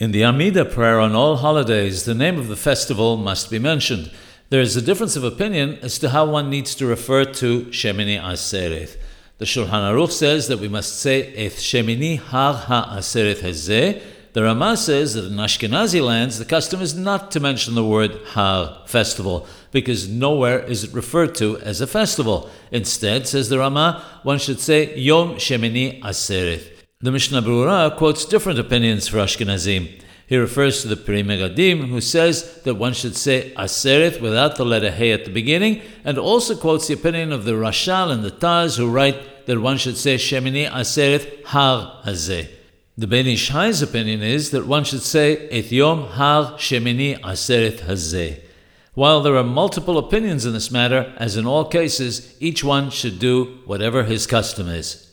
In the Amida prayer on all holidays, the name of the festival must be mentioned. There is a difference of opinion as to how one needs to refer to Shemini Aseret. The Shulchan Aruch says that we must say Eth Shemini Har HaAseret Hazeh. The Rama says that in Ashkenazi lands the custom is not to mention the word Har festival because nowhere is it referred to as a festival. Instead, says the Rama, one should say Yom Shemini Aseret. The Mishnah Berurah quotes different opinions for Ashkenazim. He refers to the Pri Megadim, who says that one should say Aseret without the letter Hey at the beginning, and also quotes the opinion of the Rashal and the Taz, who write that one should say Shemini Aseret Har Hazeh. The Ben Ish Chai's opinion is that one should say Et Yom Har Shemini Aseret Hazeh. While there are multiple opinions in this matter, as in all cases, each one should do whatever his custom is.